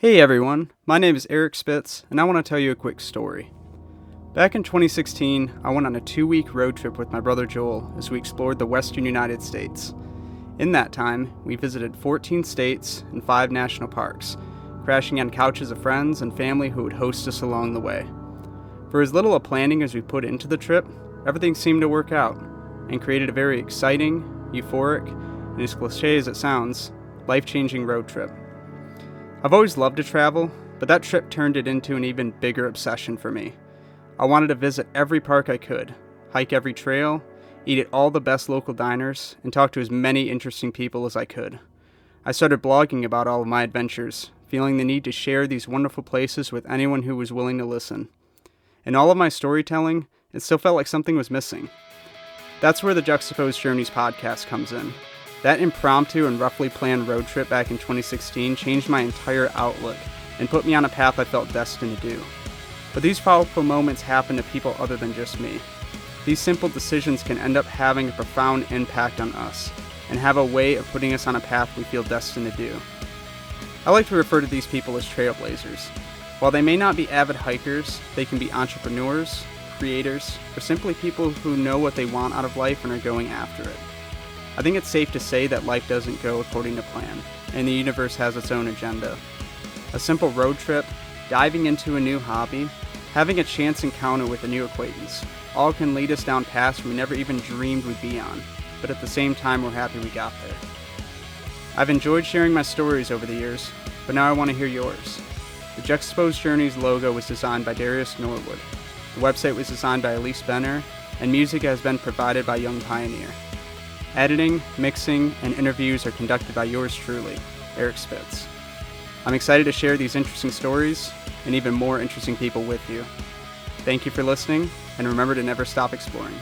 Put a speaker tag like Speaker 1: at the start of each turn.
Speaker 1: Hey everyone, my name is Eric Spitz, and I want to tell you a quick story. Back in 2016, I went on a two week road trip with my brother Joel as we explored the western United States. In that time, we visited 14 states and five national parks, crashing on couches of friends and family who would host us along the way. For as little of planning as we put into the trip, everything seemed to work out and created a very exciting, euphoric, and as cliche as it sounds, life changing road trip. I've always loved to travel, but that trip turned it into an even bigger obsession for me. I wanted to visit every park I could, hike every trail, eat at all the best local diners, and talk to as many interesting people as I could. I started blogging about all of my adventures, feeling the need to share these wonderful places with anyone who was willing to listen. In all of my storytelling, it still felt like something was missing. That's where the Juxtaposed Journeys podcast comes in. That impromptu and roughly planned road trip back in 2016 changed my entire outlook and put me on a path I felt destined to do. But these powerful moments happen to people other than just me. These simple decisions can end up having a profound impact on us and have a way of putting us on a path we feel destined to do. I like to refer to these people as trailblazers. While they may not be avid hikers, they can be entrepreneurs, creators, or simply people who know what they want out of life and are going after it. I think it's safe to say that life doesn't go according to plan, and the universe has its own agenda. A simple road trip, diving into a new hobby, having a chance encounter with a new acquaintance, all can lead us down paths we never even dreamed we'd be on, but at the same time, we're happy we got there. I've enjoyed sharing my stories over the years, but now I want to hear yours. The Juxtaposed Journeys logo was designed by Darius Norwood. The website was designed by Elise Benner, and music has been provided by Young Pioneer. Editing, mixing, and interviews are conducted by yours truly, Eric Spitz. I'm excited to share these interesting stories and even more interesting people with you. Thank you for listening, and remember to never stop exploring.